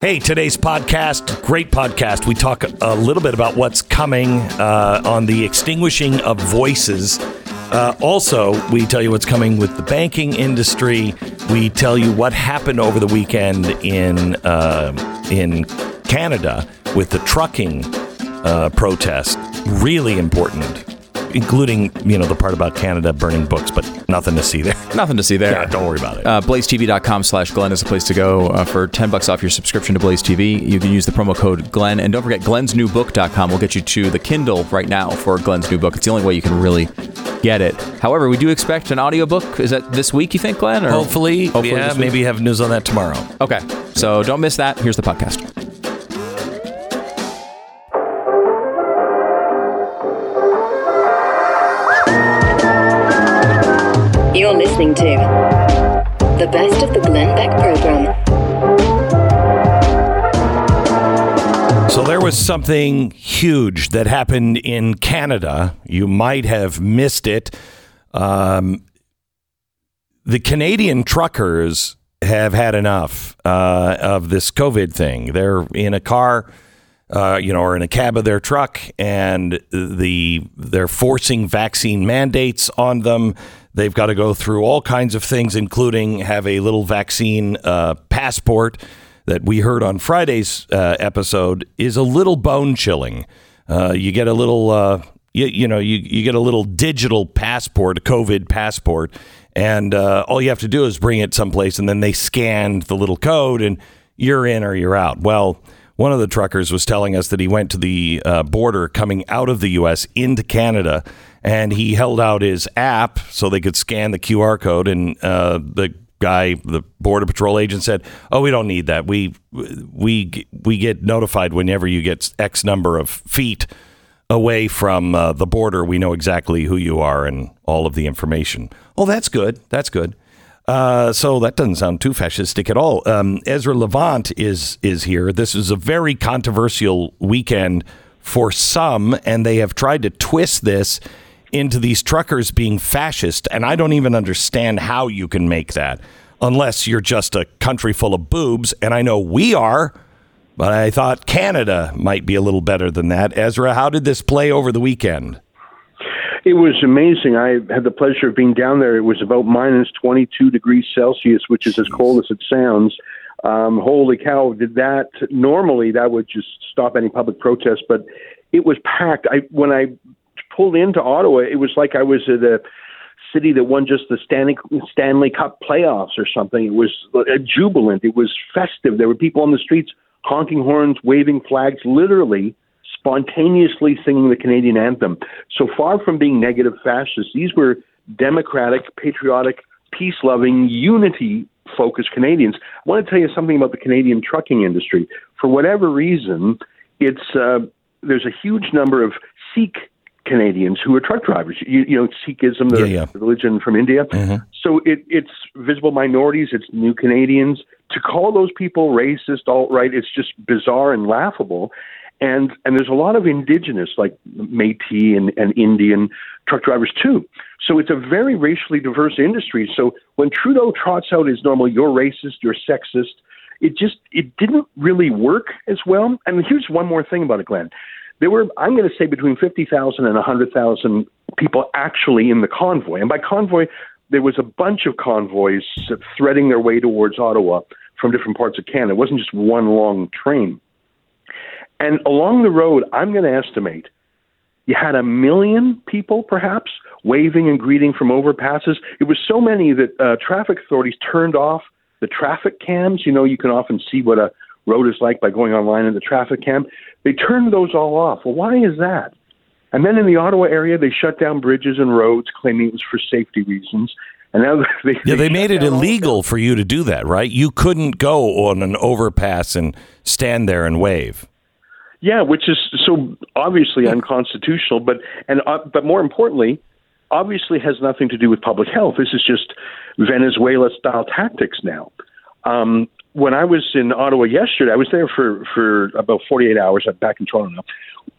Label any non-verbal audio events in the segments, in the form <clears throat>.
Hey, today's podcast, great podcast. We talk a little bit about what's coming uh, on the extinguishing of voices. Uh, also, we tell you what's coming with the banking industry. We tell you what happened over the weekend in uh, in Canada with the trucking uh, protest. Really important including you know the part about Canada burning books, but nothing to see there. Nothing to see there. Yeah, don't worry about it. Uh, BlazeTV.com slash Glenn is the place to go uh, for 10 bucks off your subscription to Blaze TV. You can use the promo code Glenn. And don't forget, glensnewbook.com will get you to the Kindle right now for Glenn's new book. It's the only way you can really get it. However, we do expect an audiobook. Is that this week, you think, Glenn? Or hopefully, hopefully yeah, maybe have news on that tomorrow. Okay. So don't miss that. Here's the podcast. Listening to the best of the Glenn Beck program. So there was something huge that happened in Canada. You might have missed it. Um, the Canadian truckers have had enough uh, of this COVID thing. They're in a car, uh, you know, are in a cab of their truck, and the they're forcing vaccine mandates on them. They've got to go through all kinds of things, including have a little vaccine uh, passport that we heard on Friday's uh, episode is a little bone chilling. Uh, you get a little, uh, you, you, know, you, you get a little digital passport, a COVID passport, and all you have to do is bring it someplace, and then they scan the little code, and you're in or you're out. Well, one of the truckers was telling us that he went to the uh, border coming out of the U.S. into Canada and he held out his app so they could scan the QR code. And uh, the guy, the border patrol agent, said, "Oh, we don't need that. We we we get notified whenever you get X number of feet." Away from uh, the border, we know exactly who you are and all of the information. Oh, that's good. That's good. Uh, so that doesn't sound too fascistic at all. Um, Ezra Levant is is here. This is a very controversial weekend for some, and they have tried to twist this into these truckers being fascist. And I don't even understand how you can make that unless you're just a country full of boobs. And I know we are, but I thought Canada might be a little better than that. Ezra, how did this play over the weekend? It was amazing. I had the pleasure of being down there. It was about minus 22 degrees Celsius, which is as cold as it sounds. Um, holy cow! Did that normally that would just stop any public protest, but it was packed. I when I pulled into Ottawa, it was like I was at a city that won just the Stanley, Stanley Cup playoffs or something. It was uh, jubilant. It was festive. There were people on the streets honking horns, waving flags, literally spontaneously singing the Canadian anthem. So far from being negative fascists, these were democratic, patriotic, peace loving, unity focused Canadians. I want to tell you something about the Canadian trucking industry. For whatever reason, it's uh, there's a huge number of Sikh Canadians who are truck drivers. You, you know, Sikhism, the, yeah, yeah. religion from India. Mm-hmm. So it, it's visible minorities, it's new Canadians. To call those people racist, alt right, it's just bizarre and laughable. And and there's a lot of indigenous, like Métis and, and Indian truck drivers too. So it's a very racially diverse industry. So when Trudeau trots out his normal, you're racist, you're sexist, it just it didn't really work as well. And here's one more thing about it, Glenn there were, I'm going to say, between 50,000 and 100,000 people actually in the convoy. And by convoy, there was a bunch of convoys threading their way towards Ottawa from different parts of Canada. It wasn't just one long train. And along the road, I'm going to estimate you had a million people, perhaps, waving and greeting from overpasses. It was so many that uh, traffic authorities turned off the traffic cams. You know, you can often see what a road is like by going online in the traffic cam. They turned those all off. Well, why is that? And then in the Ottawa area, they shut down bridges and roads, claiming it was for safety reasons. And now <laughs> they, yeah, they, they made it illegal for you to do that, right? You couldn't go on an overpass and stand there and wave. Yeah, which is so obviously unconstitutional, but and uh, but more importantly, obviously has nothing to do with public health. This is just Venezuela style tactics now. Um, when I was in Ottawa yesterday, I was there for for about 48 hours. I'm back in Toronto now.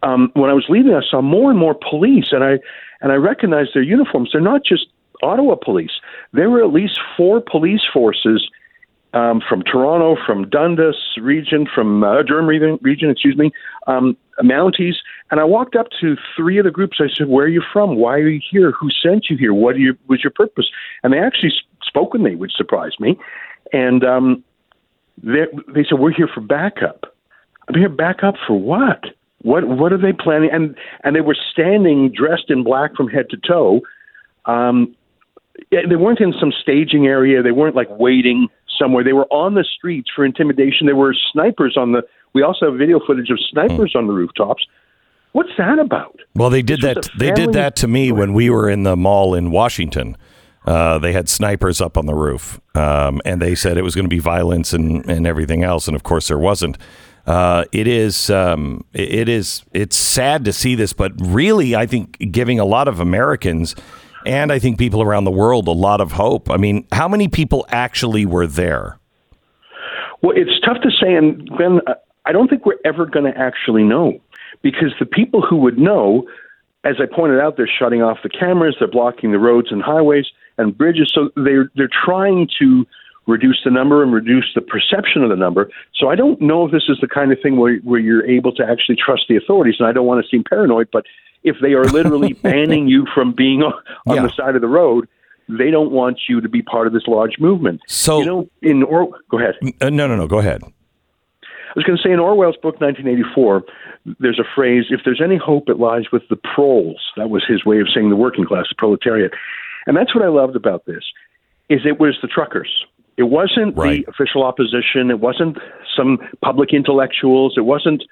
Um, when I was leaving, I saw more and more police, and I and I recognized their uniforms. They're not just Ottawa police. There were at least four police forces um, from Toronto, from Dundas region, from uh, Durham region, excuse me, um, Mounties. And I walked up to three of the groups. I said, "Where are you from? Why are you here? Who sent you here? What you, was your purpose?" And they actually spoke with me, which surprised me. And um, they, they said, "We're here for backup." I'm here backup for what? What what are they planning? And and they were standing dressed in black from head to toe. Um, they weren't in some staging area. They weren't like waiting somewhere. They were on the streets for intimidation. There were snipers on the. We also have video footage of snipers on the rooftops. What's that about? Well, they did that. They did that to me when we were in the mall in Washington. Uh, they had snipers up on the roof, um, and they said it was going to be violence and, and everything else. And of course, there wasn't. Uh, it is um, it is it's sad to see this, but really, I think giving a lot of Americans and I think people around the world a lot of hope. I mean, how many people actually were there? Well, it's tough to say, and Glenn, uh, I don't think we're ever going to actually know because the people who would know, as I pointed out, they're shutting off the cameras, they're blocking the roads and highways and bridges, so they're they're trying to reduce the number and reduce the perception of the number. So I don't know if this is the kind of thing where, where you're able to actually trust the authorities, and I don't want to seem paranoid, but if they are literally <laughs> banning you from being on, on yeah. the side of the road, they don't want you to be part of this large movement. So, you know, in or go ahead. Uh, no, no, no. Go ahead. I was going to say in Orwell's book 1984, there's a phrase: "If there's any hope, it lies with the proles." That was his way of saying the working class, the proletariat, and that's what I loved about this. Is it was the truckers. It wasn't right. the official opposition. It wasn't some public intellectuals. It wasn't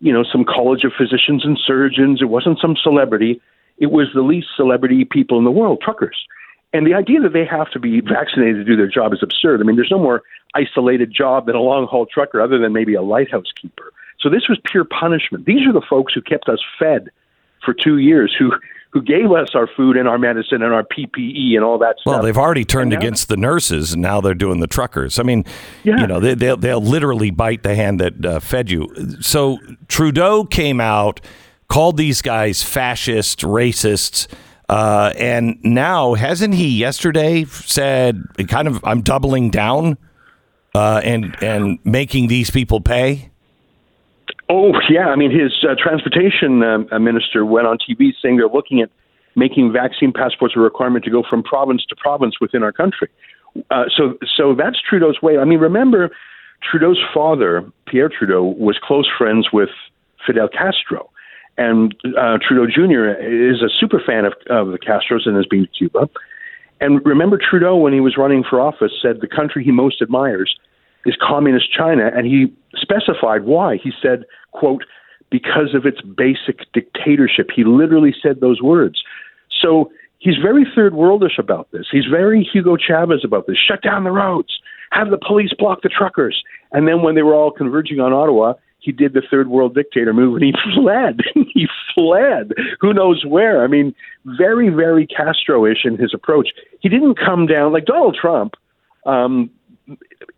you know, some college of physicians and surgeons. It wasn't some celebrity. It was the least celebrity people in the world, truckers. And the idea that they have to be vaccinated to do their job is absurd. I mean, there's no more isolated job than a long haul trucker other than maybe a lighthouse keeper. So this was pure punishment. These are the folks who kept us fed for two years, who who gave us our food and our medicine and our PPE and all that stuff. Well, they've already turned now, against the nurses, and now they're doing the truckers. I mean, yeah. you know, they, they'll, they'll literally bite the hand that uh, fed you. So Trudeau came out, called these guys fascist, racists. Uh, and now, hasn't he yesterday said, kind of, I'm doubling down uh, and and making these people pay? Oh yeah, I mean his uh, transportation uh, minister went on TV saying they're looking at making vaccine passports a requirement to go from province to province within our country. Uh, so so that's Trudeau's way. I mean, remember Trudeau's father, Pierre Trudeau, was close friends with Fidel Castro, and uh, Trudeau Jr. is a super fan of, of the Castros and has been to Cuba. And remember, Trudeau, when he was running for office, said the country he most admires is communist China, and he specified why. He said, quote, because of its basic dictatorship. He literally said those words. So he's very third worldish about this. He's very Hugo Chavez about this. Shut down the roads, have the police block the truckers. And then when they were all converging on Ottawa, he did the third world dictator move and he <laughs> fled. <laughs> he fled. Who knows where? I mean, very, very Castro ish in his approach. He didn't come down like Donald Trump. Um,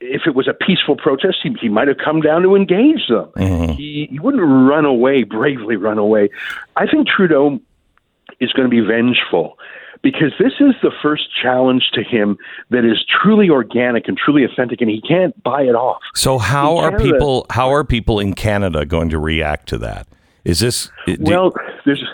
if it was a peaceful protest, he, he might have come down to engage them. Mm-hmm. He, he wouldn't run away, bravely run away. I think Trudeau is going to be vengeful because this is the first challenge to him that is truly organic and truly authentic, and he can't buy it off. So, how are people? How are people in Canada going to react to that? Is this well? There's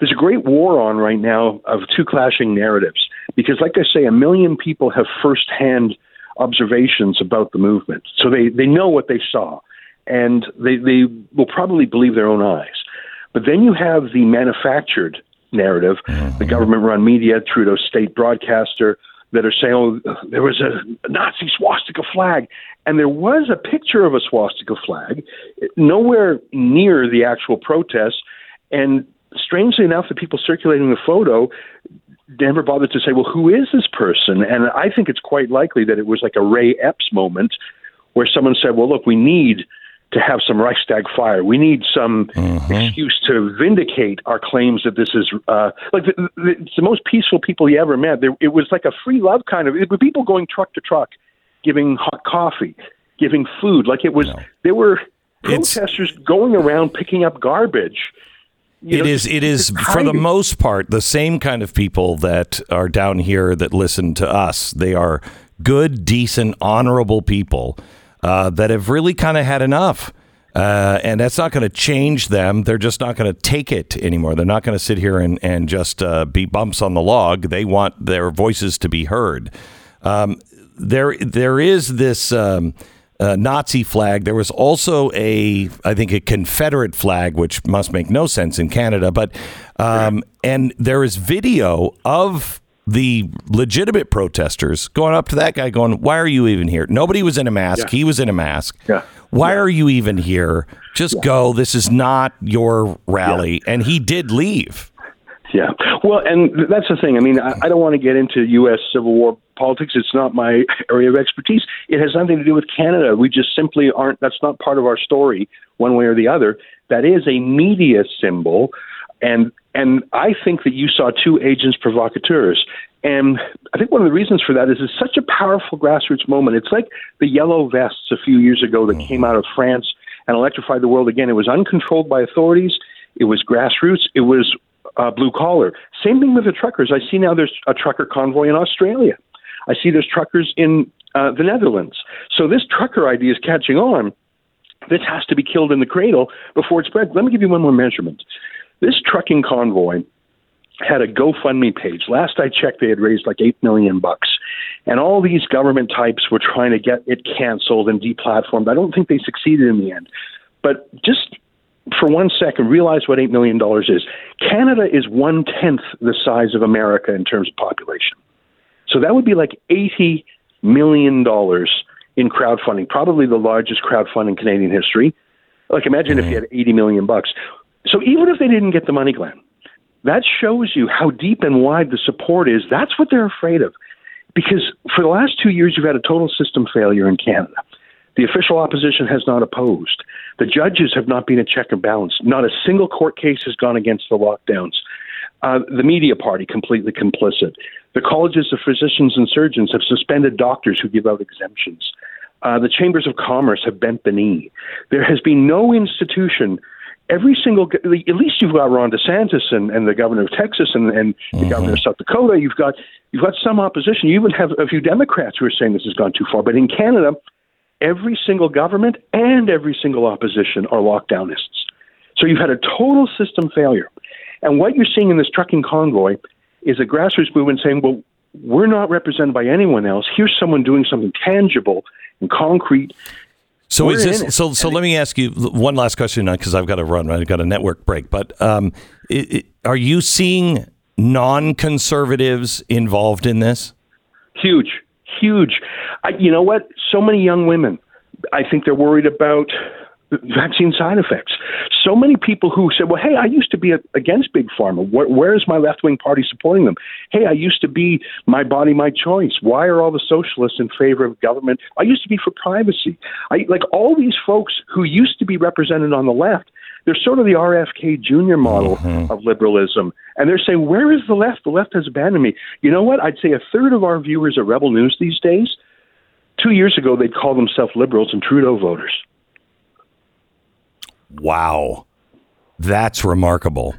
there's a great war on right now of two clashing narratives because, like I say, a million people have firsthand observations about the movement. So they, they know what they saw, and they, they will probably believe their own eyes. But then you have the manufactured narrative, mm-hmm. the government run media, Trudeau's state broadcaster, that are saying, oh, there was a Nazi swastika flag. And there was a picture of a swastika flag nowhere near the actual protest. And strangely enough, the people circulating the photo never bothered to say, well, who is this person? And I think it's quite likely that it was like a Ray Epps moment where someone said, well, look, we need to have some Reichstag fire. We need some mm-hmm. excuse to vindicate our claims that this is uh, like the, the, it's the most peaceful people you ever met. There, it was like a free love kind of. It were people going truck to truck, giving hot coffee, giving food. Like it was, no. there were protesters it's, going around picking up garbage it know, is. It is for the most part the same kind of people that are down here that listen to us. They are good, decent, honorable people uh, that have really kind of had enough. Uh, and that's not going to change them. They're just not going to take it anymore. They're not going to sit here and, and just uh, be bumps on the log. They want their voices to be heard. Um, there, there is this um, uh, Nazi flag. There was also a, I think, a Confederate flag, which must make no sense in Canada. But um, and there is video of the legitimate protesters going up to that guy, going, "Why are you even here?" Nobody was in a mask. Yeah. He was in a mask. Yeah. Why are you even here? Just go. This is not your rally. And he did leave. Yeah. Well, and that's the thing. I mean, I, I don't want to get into U.S. Civil War politics. It's not my <laughs> area of expertise. It has nothing to do with Canada. We just simply aren't, that's not part of our story, one way or the other. That is a media symbol. And, and I think that you saw two agents provocateurs. And I think one of the reasons for that is it's such a powerful grassroots moment. It's like the yellow vests a few years ago that came out of France and electrified the world again. It was uncontrolled by authorities. It was grassroots. It was uh, blue collar. Same thing with the truckers. I see now there's a trucker convoy in Australia. I see there's truckers in uh, the Netherlands. So this trucker idea is catching on. This has to be killed in the cradle before it spreads. Let me give you one more measurement. This trucking convoy had a GoFundMe page. Last I checked, they had raised like eight million bucks, and all these government types were trying to get it canceled and deplatformed. I don't think they succeeded in the end. But just for one second, realize what $8 million is. Canada is one tenth the size of America in terms of population. So that would be like $80 million in crowdfunding, probably the largest crowdfunding in Canadian history. Like imagine if you had 80 million bucks. So even if they didn't get the money, Glenn, that shows you how deep and wide the support is. That's what they're afraid of. Because for the last two years, you've had a total system failure in Canada. The official opposition has not opposed. The judges have not been a check and balance. Not a single court case has gone against the lockdowns. Uh, the media party completely complicit. The colleges of physicians and surgeons have suspended doctors who give out exemptions. Uh, the chambers of commerce have bent the knee. There has been no institution. Every single, at least you've got Ron DeSantis and, and the governor of Texas and, and the governor of South Dakota. You've got you've got some opposition. You even have a few Democrats who are saying this has gone too far. But in Canada, every single government and every single opposition are lockdownists. So you've had a total system failure. And what you're seeing in this trucking convoy is a grassroots movement saying, well, we're not represented by anyone else. Here's someone doing something tangible and concrete. So We're is this it. so? So let me ask you one last question because I've got to run. Right? I've got a network break. But um, i i are you seeing non-conservatives involved in this? Huge, huge. I, you know what? So many young women. I think they're worried about vaccine side effects. So many people who said, "Well, hey, I used to be a, against big pharma. Where, where is my left wing party supporting them? Hey, I used to be my body, my choice. Why are all the socialists in favor of government? I used to be for privacy. I like all these folks who used to be represented on the left." They're sort of the RFK Jr. model mm-hmm. of liberalism. And they're saying, Where is the left? The left has abandoned me. You know what? I'd say a third of our viewers are Rebel News these days. Two years ago, they'd call themselves liberals and Trudeau voters. Wow, that's remarkable.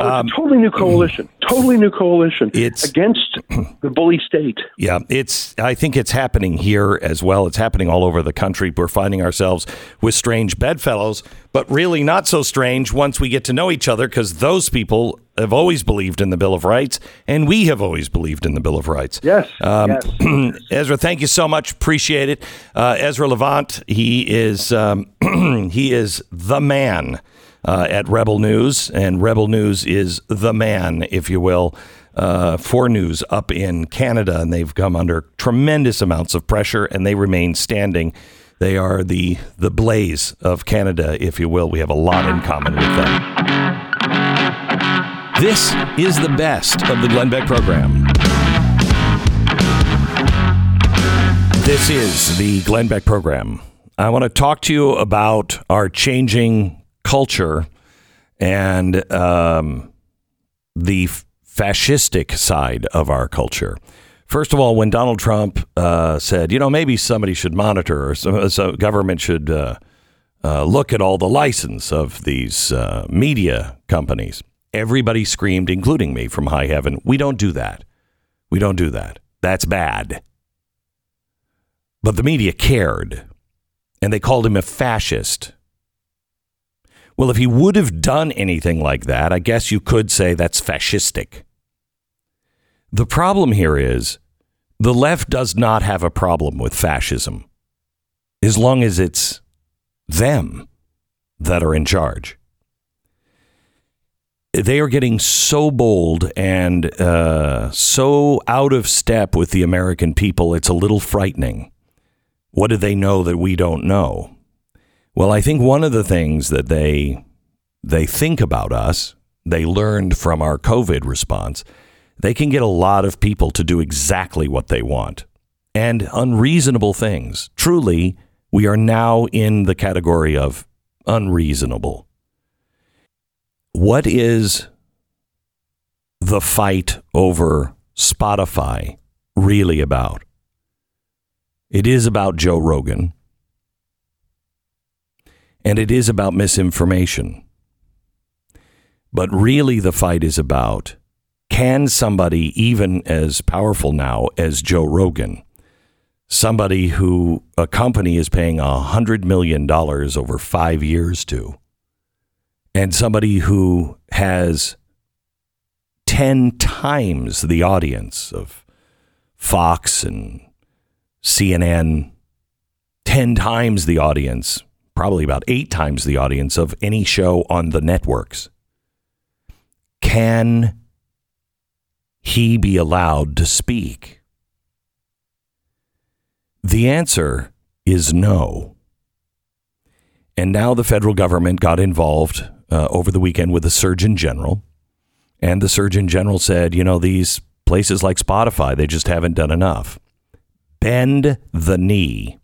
Oh, it's a totally new coalition. Totally new coalition. It's- against <clears throat> the bully state. Yeah, it's. I think it's happening here as well. It's happening all over the country. We're finding ourselves with strange bedfellows, but really not so strange once we get to know each other, because those people have always believed in the Bill of Rights, and we have always believed in the Bill of Rights. Yes. Um, yes. <clears throat> Ezra, thank you so much. Appreciate it. Uh, Ezra Levant, he is um, <clears throat> he is the man uh, at Rebel News, and Rebel News is the man, if you will, uh, for news up in Canada, and they've come under tremendous amounts of pressure, and they remain standing. They are the the blaze of Canada, if you will. We have a lot in common with them. This is the best of the Glenn Beck program. This is the Glenn Beck program. I want to talk to you about our changing culture and um, the fascistic side of our culture. First of all, when Donald Trump uh, said, you know, maybe somebody should monitor or some, so government should uh, uh, look at all the license of these uh, media companies, everybody screamed, including me from high heaven, we don't do that. We don't do that. That's bad. But the media cared, and they called him a fascist. Well, if he would have done anything like that, I guess you could say that's fascistic. The problem here is the left does not have a problem with fascism as long as it's them that are in charge. They are getting so bold and uh, so out of step with the American people, it's a little frightening. What do they know that we don't know? Well, I think one of the things that they they think about us, they learned from our COVID response, they can get a lot of people to do exactly what they want and unreasonable things. Truly, we are now in the category of unreasonable. What is the fight over Spotify really about? It is about Joe Rogan. And it is about misinformation. But really, the fight is about can somebody, even as powerful now as Joe Rogan, somebody who a company is paying a hundred million dollars over five years to, and somebody who has 10 times the audience of Fox and CNN, 10 times the audience, probably about eight times the audience of any show on the networks. Can he be allowed to speak? The answer is no. And now the federal government got involved uh, over the weekend with the Surgeon General. And the Surgeon General said, you know, these places like Spotify, they just haven't done enough. Bend the knee.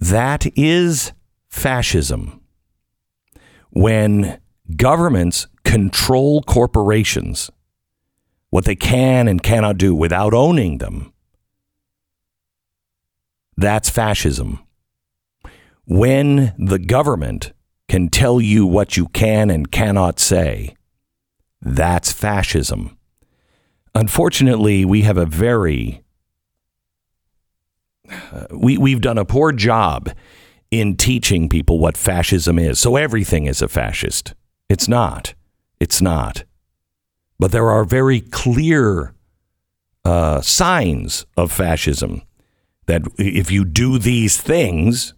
That is fascism. When governments control corporations, what they can and cannot do without owning them, that's fascism. When the government can tell you what you can and cannot say, that's fascism. Unfortunately, we have a very we we've done a poor job in teaching people what fascism is. So everything is a fascist. It's not. It's not. But there are very clear uh, signs of fascism that if you do these things,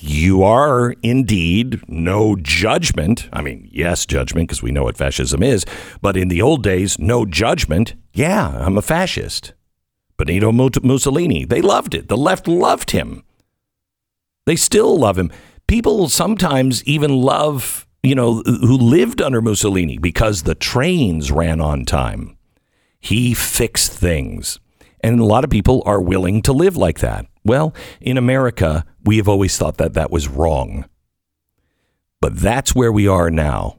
you are indeed no judgment. I mean, yes, judgment, because we know what fascism is, but in the old days, no judgment. Yeah, I'm a fascist. Benito Mussolini, they loved it. The left loved him. They still love him. People sometimes even love, you know, who lived under Mussolini because the trains ran on time. He fixed things. And a lot of people are willing to live like that. Well, in America, we have always thought that that was wrong. But that's where we are now.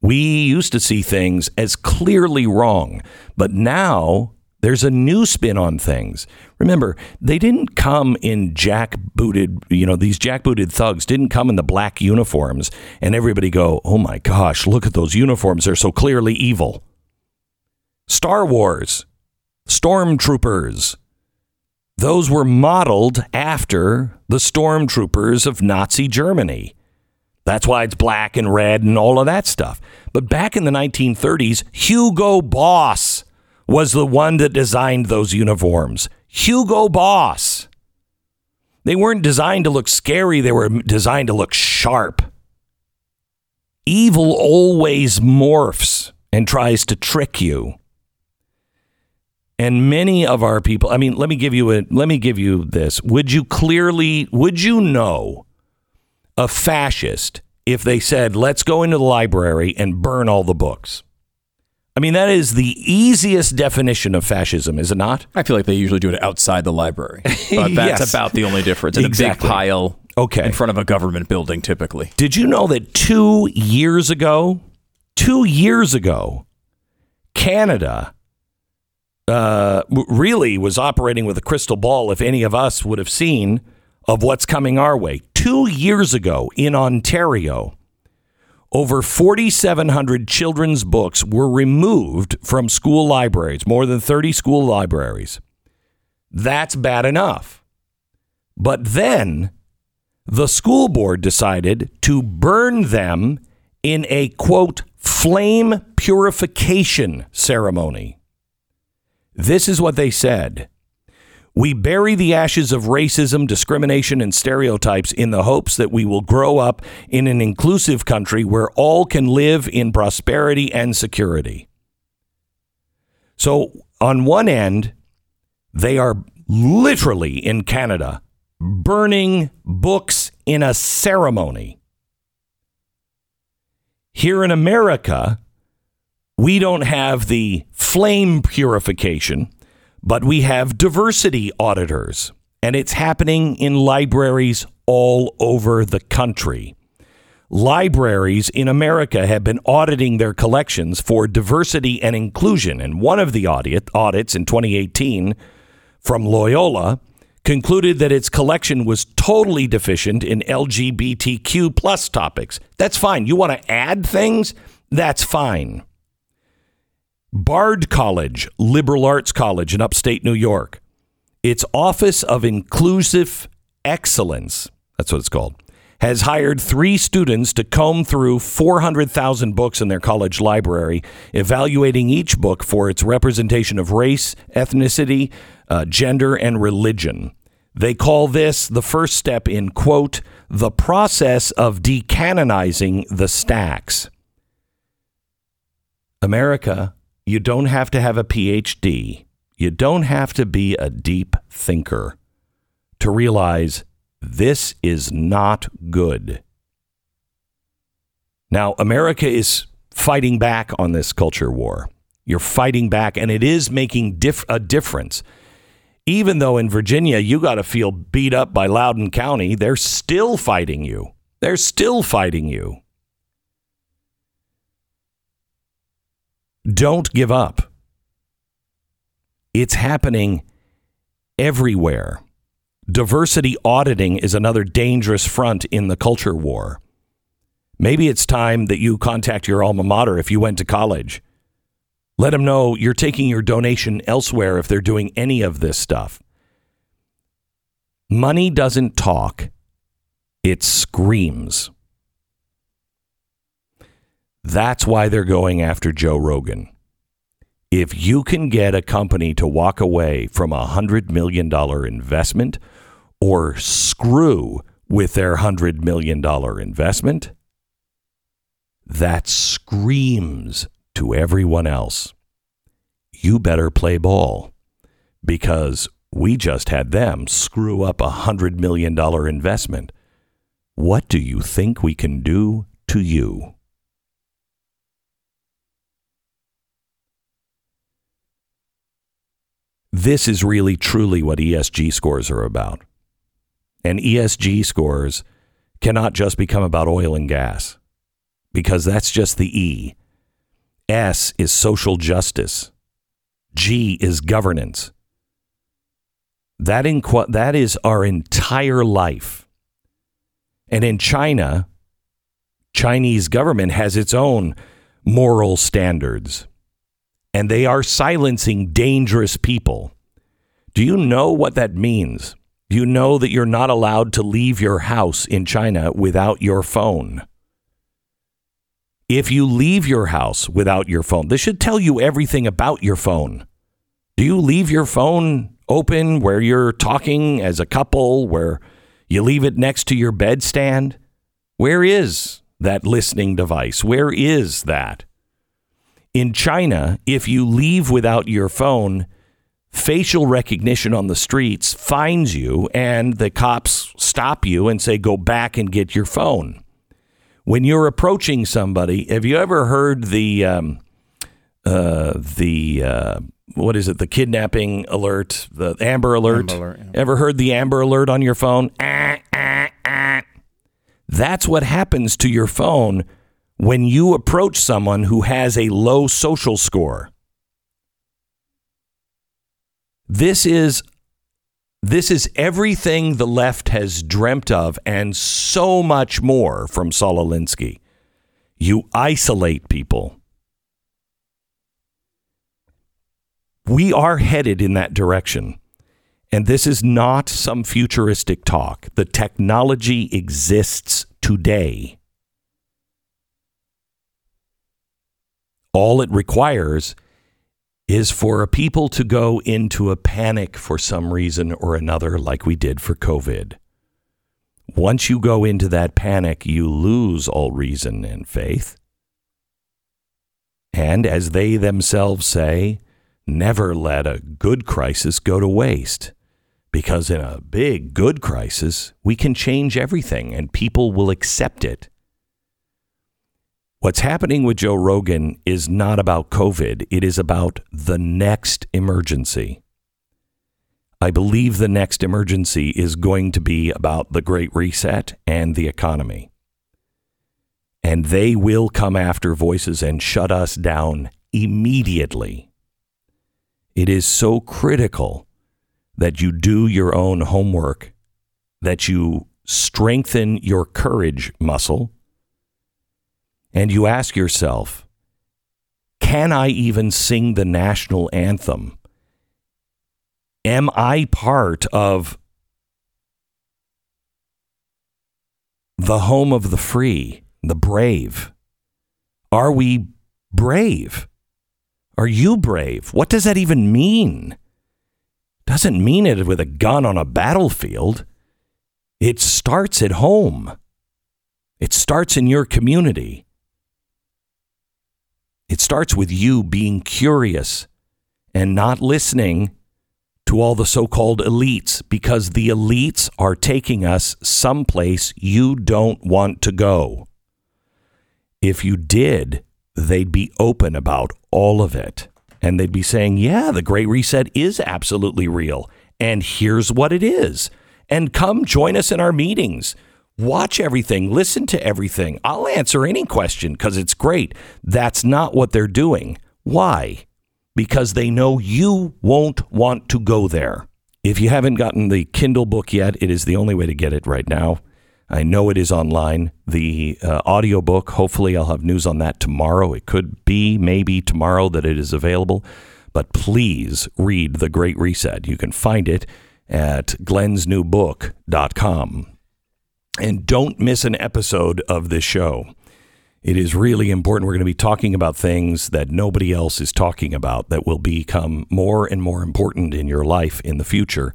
We used to see things as clearly wrong, but now there's a new spin on things. Remember, they didn't come in jack-booted, you know, these jack-booted thugs didn't come in the black uniforms and everybody go, "Oh my gosh, look at those uniforms. They're so clearly evil." Star Wars stormtroopers. Those were modeled after the stormtroopers of Nazi Germany. That's why it's black and red and all of that stuff. But back in the 1930s, Hugo Boss was the one that designed those uniforms. Hugo Boss. They weren't designed to look scary, they were designed to look sharp. Evil always morphs and tries to trick you. And many of our people, I mean, let me give you a let me give you this. Would you clearly would you know a fascist if they said, "Let's go into the library and burn all the books"? I mean, that is the easiest definition of fascism, is it not? I feel like they usually do it outside the library. But <laughs> that's Yes. about the only difference. In Exactly. a big pile Okay. in front of a government building, typically. Did you know that 2 years ago, 2 years ago, Canada uh, really was operating with a crystal ball if any of us would have seen of what's coming our way. Two years ago in Ontario, over 4,700 children's books were removed from school libraries, more than 30 school libraries. That's bad enough. But then the school board decided to burn them in a quote, flame purification ceremony. This is what they said. We bury the ashes of racism, discrimination, and stereotypes in the hopes that we will grow up in an inclusive country where all can live in prosperity and security. So, on one end, they are literally in Canada burning books in a ceremony. Here in America, we don't have the flame purification, but we have diversity auditors, and it's happening in libraries all over the country. Libraries in America have been auditing their collections for diversity and inclusion, and one of the audit audits in 2018 from Loyola concluded that its collection was totally deficient in LGBTQ plus topics. That's fine. You want to add things? That's fine. Bard College, liberal arts college in upstate New York, its Office of Inclusive Excellence, that's what it's called, has hired three students to comb through 400,000 books in their college library, evaluating each book for its representation of race, ethnicity, uh, gender, and religion. They call this the first step in, quote, the process of decanonizing the stacks. America, you don't have to have a PhD. You don't have to be a deep thinker to realize this is not good. Now, America is fighting back on this culture war. You're fighting back, and it is making a difference. Even though in Virginia you got to feel beat up by Loudoun County, they're still fighting you. They're still fighting you. Don't give up. It's happening everywhere. Diversity auditing is another dangerous front in the culture war. Maybe it's time that you contact your alma mater if you went to college. Let them know you're taking your donation elsewhere if they're doing any of this stuff. Money doesn't talk, it screams. That's why they're going after Joe Rogan. If you can get a company to walk away from a $100 million investment or screw with their $100 million investment, that screams to everyone else. You better play ball because we just had them screw up a $100 million investment. What do you think we can do to you? This is really truly what ESG scores are about. And ESG scores cannot just become about oil and gas because that's just the E. S is social justice. G is governance. That, inqu- that is our entire life. And in China, Chinese government has its own moral standards. And they are silencing dangerous people. Do you know what that means? Do you know that you're not allowed to leave your house in China without your phone? If you leave your house without your phone, this should tell you everything about your phone. Do you leave your phone open where you're talking as a couple, where you leave it next to your bedstand? Where is that listening device? Where is that? In China, if you leave without your phone, facial recognition on the streets finds you and the cops stop you and say, go back and get your phone when you're approaching somebody, have you ever heard the um, uh, the uh, what is it? The kidnapping alert, the Amber Alert. Amber alert yeah. Ever heard the Amber Alert on your phone? Ah, ah, ah. That's what happens to your phone when you approach someone who has a low social score. This is this is everything the left has dreamt of and so much more from Saul Alinsky. You isolate people. We are headed in that direction. And this is not some futuristic talk. The technology exists today. All it requires is for a people to go into a panic for some reason or another, like we did for COVID. Once you go into that panic, you lose all reason and faith. And as they themselves say, never let a good crisis go to waste. Because in a big, good crisis, we can change everything and people will accept it. What's happening with Joe Rogan is not about COVID, it is about the next emergency. I believe the next emergency is going to be about the Great Reset and the economy. And they will come after voices and shut us down immediately. It is so critical that you do your own homework, that you strengthen your courage muscle, and you ask yourself, can I even sing the national anthem? Am I part of the home of the free, the brave? Are we brave? Are you brave? What does that even mean? Doesn't mean it with a gun on a battlefield. It starts at home. It starts in your community. It starts with you being curious and not listening to all the so called elites because the elites are taking us someplace you don't want to go. If you did, they'd be open about all of it. And they'd be saying, yeah, the Great Reset is absolutely real. And here's what it is. And come join us in our meetings. Watch everything, listen to everything. I'll answer any question because it's great. That's not what they're doing. Why? Because they know you won't want to go there. If you haven't gotten the Kindle book yet, it is the only way to get it right now. I know it is online. The uh, audiobook, hopefully, I'll have news on that tomorrow. It could be maybe tomorrow that it is available. But please read The Great Reset. You can find it at glensnewbook.com. And don't miss an episode of this show. It is really important. We're going to be talking about things that nobody else is talking about that will become more and more important in your life in the future.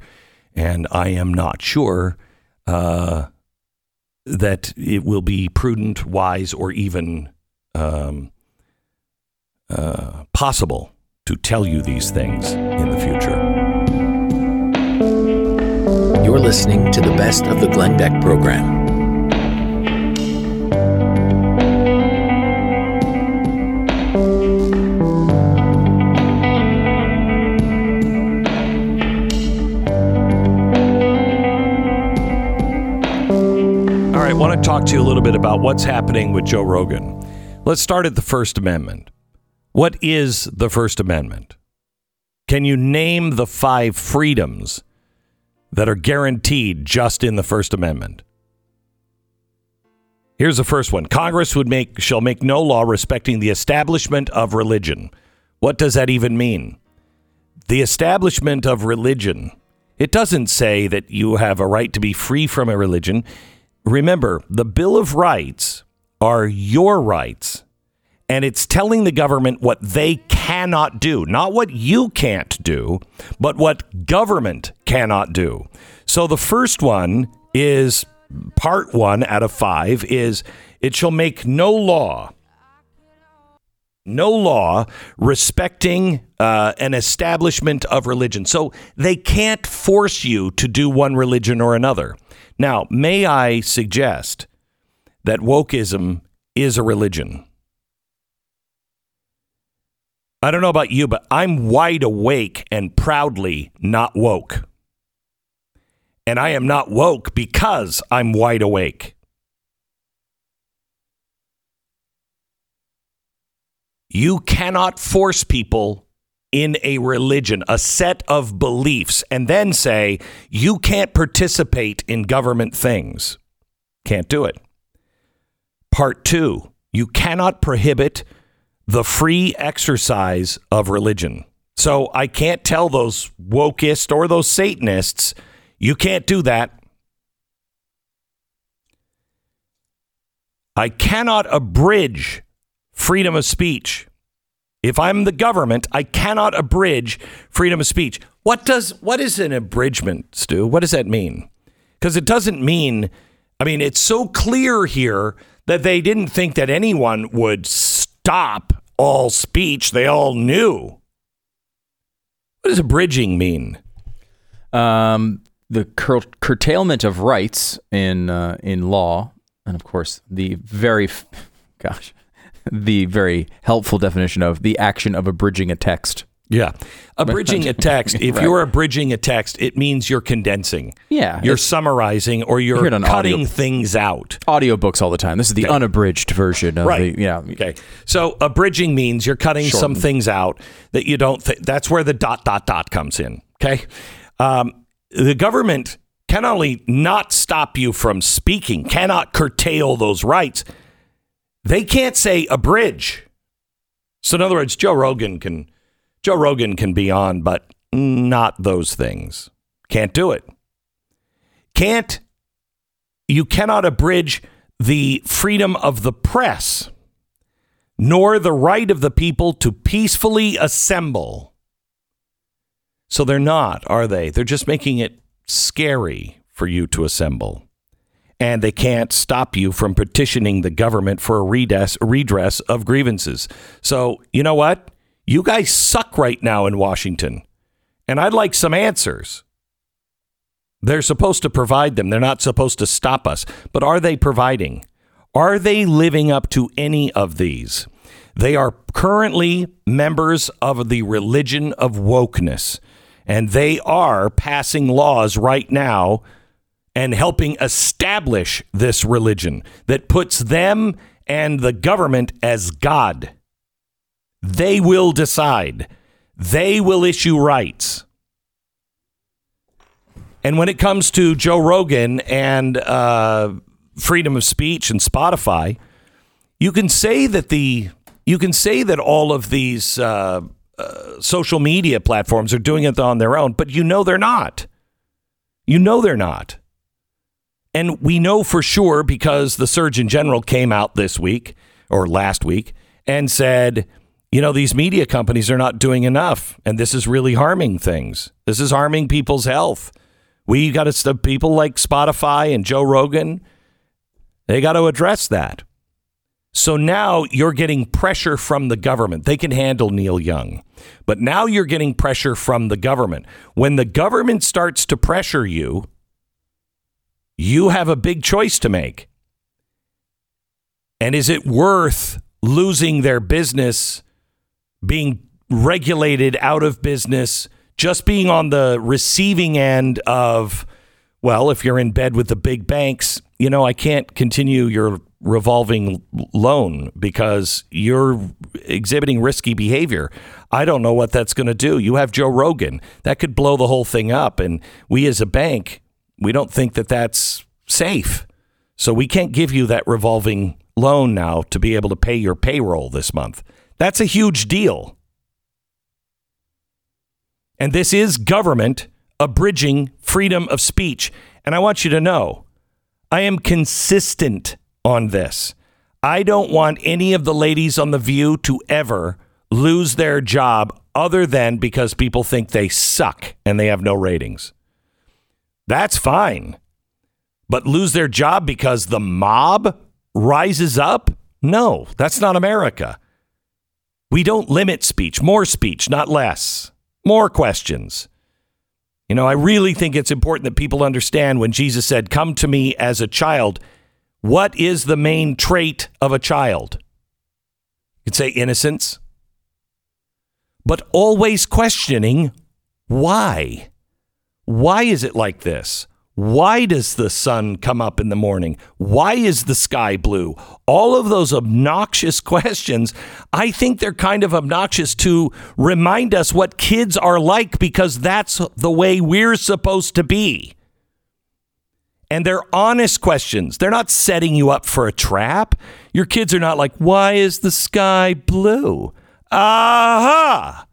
And I am not sure. Uh, that it will be prudent, wise, or even um, uh, possible to tell you these things in the future. You're listening to the best of the Glenn Beck program. All right, I want to talk to you a little bit about what's happening with Joe Rogan. Let's start at the First Amendment. What is the First Amendment? Can you name the five freedoms that are guaranteed just in the First Amendment? Here's the first one. Congress would make shall make no law respecting the establishment of religion. What does that even mean? The establishment of religion. It doesn't say that you have a right to be free from a religion remember, the Bill of Rights are your rights. And it's telling the government what they cannot do, not what you can't do, but what government cannot do. So the first one is part one out of five is it shall make no law, no law respecting uh, an establishment of religion. So they can't force you to do one religion or another. Now, may I suggest that wokeism is a religion? I don't know about you, but I'm wide awake and proudly not woke. And I am not woke because I'm wide awake. You cannot force people in a religion, a set of beliefs, and then say, you can't participate in government things. Can't do it. Part two, you cannot prohibit the free exercise of religion. So I can't tell those wokeists or those Satanists, you can't do that. I cannot abridge freedom of speech. If I'm the government, I cannot abridge freedom of speech. What does what is an abridgment, Stu? What does that mean? Because it doesn't mean I mean, it's so clear here that they didn't think that anyone would stop all speech. They all knew. What does abridging mean? Um, the cur- curtailment of rights in uh, in law, and of course the very, <laughs> gosh, <laughs> the very helpful definition of the action of abridging a text. Yeah. Abridging <laughs> a text, if Right. you're abridging a text, it means you're condensing. Yeah, You're summarizing or you're cutting audio. things out. Audiobooks all the time. This is the unabridged version of Right. the yeah. Okay. So abridging means you're cutting some things out that you don't think. That's where the dot, dot, dot comes in. Okay. Um, the government can only not stop you from speaking, cannot curtail those rights. They can't say abridge. So in other words, Joe Rogan can Joe Rogan can be on, but not those things. Can't do it. Can't you cannot abridge the freedom of the press, nor the right of the people to peacefully assemble. So they're not, are they? They're just making it scary for you to assemble. And they can't stop you from petitioning the government for a redress, redress of grievances. So, you know what? You guys suck right now in Washington. And I'd like some answers. They're supposed to provide them. They're not supposed to stop us. But are they providing? Are they living up to any of these? They are currently members of the religion of wokeness, and they are passing laws right now and helping establish this religion that puts them and the government as God. They will decide, they will issue rights. And when it comes to Joe Rogan and uh, freedom of speech and Spotify, you can say that the you can say that all of these uh, uh, social media platforms are doing it on their own, but you know they're not. You know they're not. And we know for sure because the Surgeon General came out this week or last week and said, you know, these media companies are not doing enough, and this is really harming things. This is harming people's health. We got to stop people like Spotify and Joe Rogan. They got to address that. So now you're getting pressure from the government. They can handle Neil Young. But now you're getting pressure from the government. When the government starts to pressure you, you have a big choice to make. And is it worth losing their business, being regulated out of business, just being on the receiving end of, well, if you're in bed with the big banks, you know, I can't continue your revolving loan because you're exhibiting risky behavior. I don't know what that's going to do. You have Joe Rogan. That could blow the whole thing up. And we as a bank, we don't think that that's safe. So we can't give you that revolving loan now to be able to pay your payroll this month. That's a huge deal. And this is government abridging freedom of speech. And I want you to know, I am consistent on this. I don't want any of the ladies on The View to ever lose their job other than because people think they suck and they have no ratings. That's fine. But lose their job because the mob rises up? No, that's not America. We don't limit speech, more speech, not less. More questions. You know, I really think it's important that people understand when Jesus said, Come to me as a child, what is the main trait of a child? You could say innocence, but always questioning why. Why is it like this? Why does the sun come up in the morning? Why is the sky blue? All of those obnoxious <laughs> questions, I think they're kind of obnoxious to remind us what kids are like because that's the way we're supposed to be. And they're honest questions. They're not setting you up for a trap. Your kids are not like, why is the sky blue? Aha!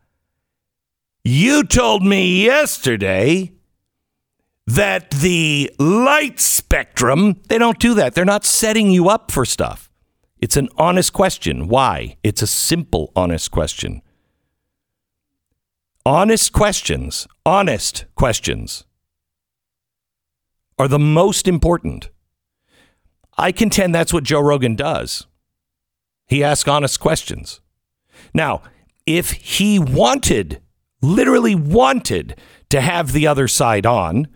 You told me yesterday that the light spectrum, they don't do that. They're not setting you up for stuff. It's an honest question. Why? It's a simple, honest question. Honest questions, honest questions are the most important. I contend that's what Joe Rogan does. He asks honest questions. Now, if he wanted, literally wanted to have the other side on,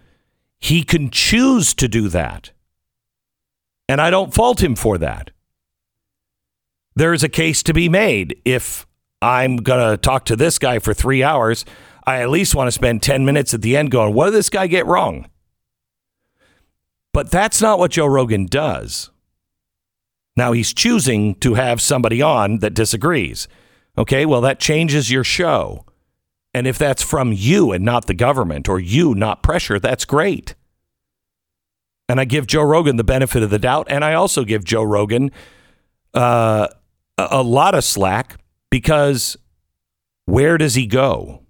he can choose to do that. And I don't fault him for that. There is a case to be made. If I'm going to talk to this guy for three hours, I at least want to spend 10 minutes at the end going, what did this guy get wrong? But that's not what Joe Rogan does. Now he's choosing to have somebody on that disagrees. Okay, well, that changes your show. And if that's from you and not the government or you, not pressure, that's great. And I give Joe Rogan the benefit of the doubt. And I also give Joe Rogan uh, a lot of slack because where does he go?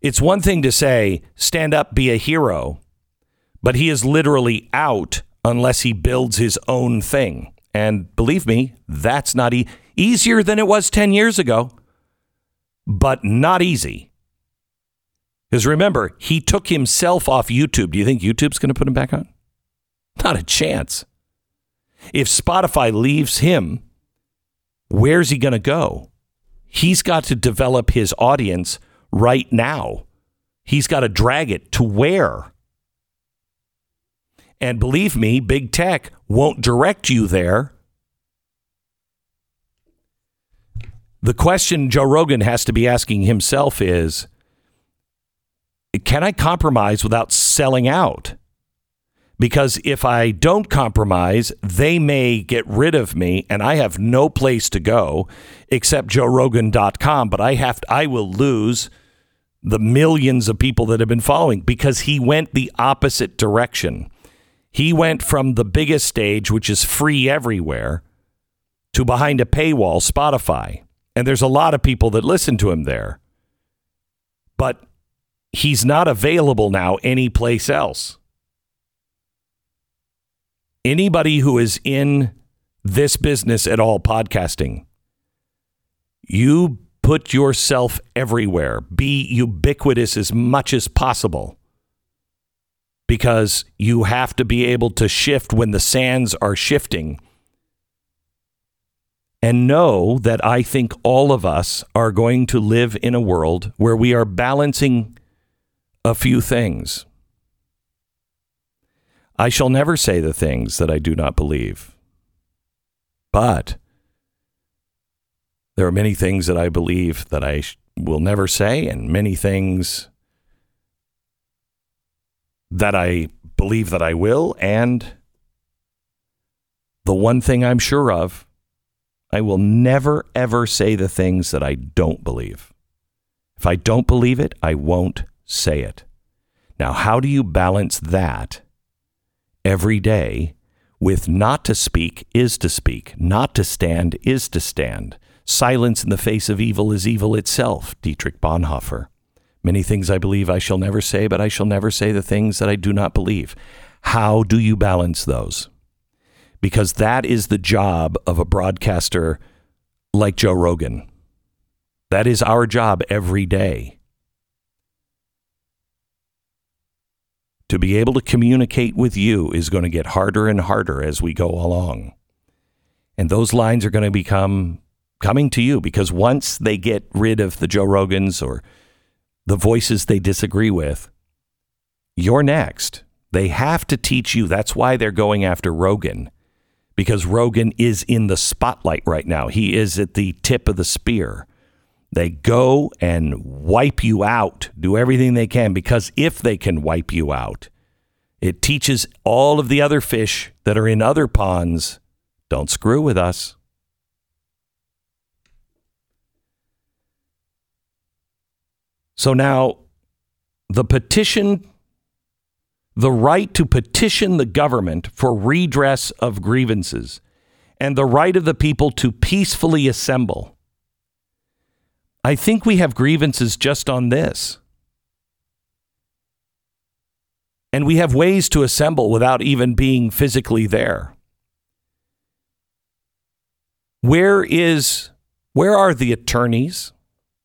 It's one thing to say, stand up, be a hero, but he is literally out unless he builds his own thing. And believe me, that's not e- easier than it was 10 years ago, but not easy. Because remember, he took himself off YouTube. Do you think YouTube's going to put him back on? Not a chance. If Spotify leaves him, where's he going to go? He's got to develop his audience right now. He's got to drag it to where? And believe me, big tech won't direct you there. The question Joe Rogan has to be asking himself is can I compromise without selling out? Because if I don't compromise, they may get rid of me and I have no place to go except joerogan.com, but I have to, I will lose the millions of people that have been following because he went the opposite direction. He went from the biggest stage, which is free everywhere, to behind a paywall, Spotify. And there's a lot of people that listen to him there. But he's not available now anyplace else. Anybody who is in this business at all, podcasting, you put yourself everywhere. Be ubiquitous as much as possible because you have to be able to shift when the sands are shifting. And know that I think all of us are going to live in a world where we are balancing a few things. I shall never say the things that I do not believe. But there are many things that I believe that I will never say, and many things that I believe that I will. And the one thing I'm sure of, I will never, ever say the things that I don't believe. If I don't believe it, I won't say it. Now, how do you balance that every day with not to speak is to speak, not to stand is to stand? Silence in the face of evil is evil itself, Dietrich Bonhoeffer. Many things I believe I shall never say, but I shall never say the things that I do not believe. How do you balance those? Because that is the job of a broadcaster like Joe Rogan. That is our job every day. To be able to communicate with you is going to get harder and harder as we go along. And those lines are going to become coming to you because once they get rid of the Joe Rogans or the voices they disagree with, you're next. They have to teach you. That's why they're going after Rogan, because Rogan is in the spotlight right now. He is at the tip of the spear. They go and wipe you out, do everything they can, because if they can wipe you out, it teaches all of the other fish that are in other ponds don't screw with us. So now the petition, the right to petition the government for redress of grievances, and the right of the people to peacefully assemble. I think we have grievances just on this. And we have ways to assemble without even being physically there. Where is where are the attorneys?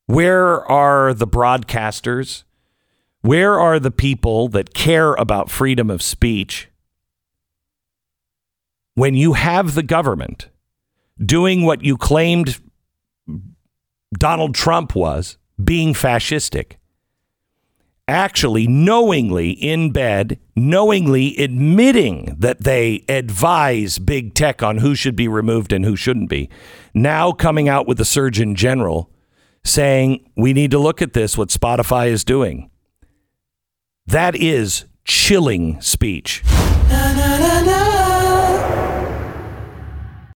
Where are the broadcasters? Where are the people that care about freedom of speech? When you have the government doing what you claimed Donald Trump was, being fascistic, actually knowingly in bed, knowingly admitting that they advise big tech on who should be removed and who shouldn't be, now coming out with the Surgeon General saying, we need to look at this, what Spotify is doing. That is chilling speech. Na, na, na,